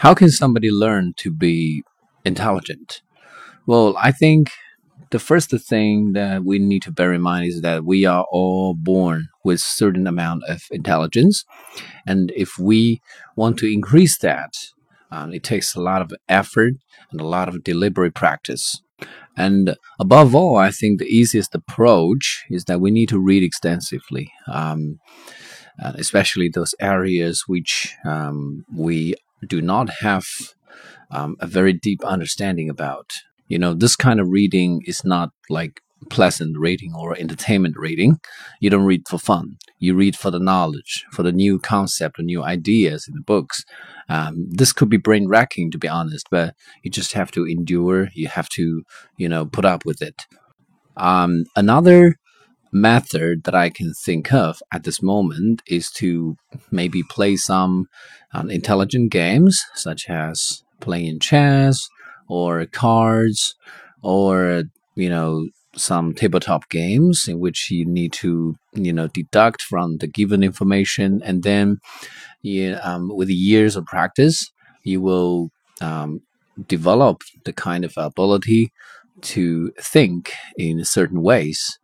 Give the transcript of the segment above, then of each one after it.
How can somebody learn to be intelligent? Well, I think the first thing that we need to bear in mind is that we are all born with certain amount of intelligence, and if we want to increase that, um, it takes a lot of effort and a lot of deliberate practice. And above all, I think the easiest approach is that we need to read extensively, um, especially those areas which um, we do not have um, a very deep understanding about. You know, this kind of reading is not like pleasant reading or entertainment reading. You don't read for fun. You read for the knowledge, for the new concept, the new ideas in the books. Um, this could be brain wrecking, to be honest, but you just have to endure. You have to, you know, put up with it. Um, another method that I can think of at this moment is to maybe play some um, intelligent games, such as playing chess or cards, or you know some tabletop games in which you need to you know deduct from the given information, and then you, um, with years of practice, you will um, develop the kind of ability to think in certain ways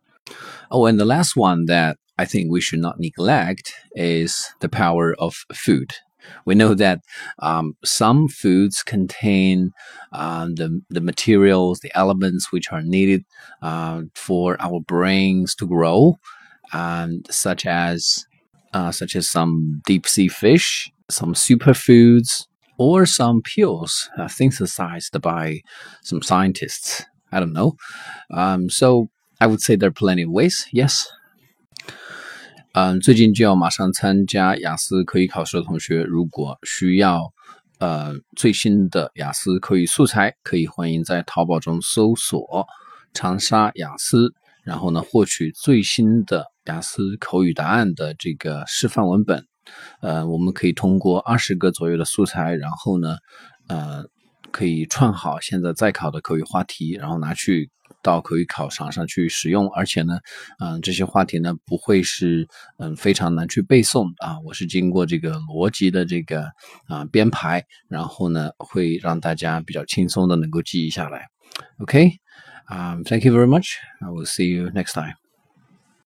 Oh, and the last one that I think we should not neglect is the power of food. We know that um, some foods contain uh, the, the materials, the elements which are needed uh, for our brains to grow, and such as uh, such as some deep sea fish, some superfoods, or some pills uh, synthesized by some scientists. I don't know. Um, so I would say there are plenty of ways. Yes. 嗯，最近就要马上参加雅思口语考试的同学，如果需要呃最新的雅思口语素材，可以欢迎在淘宝中搜索“长沙雅思”，然后呢获取最新的雅思口语答案的这个示范文本。呃，我们可以通过二十个左右的素材，然后呢，呃，可以串好现在在考的口语话题，然后拿去。到口语考场上去使用，而且呢，嗯，这些话题呢不会是嗯非常难去背诵啊。我是经过这个逻辑的这个啊编排，然后呢会让大家比较轻松的能够记忆下来。OK，啊，Thank you very much. I will see you next time.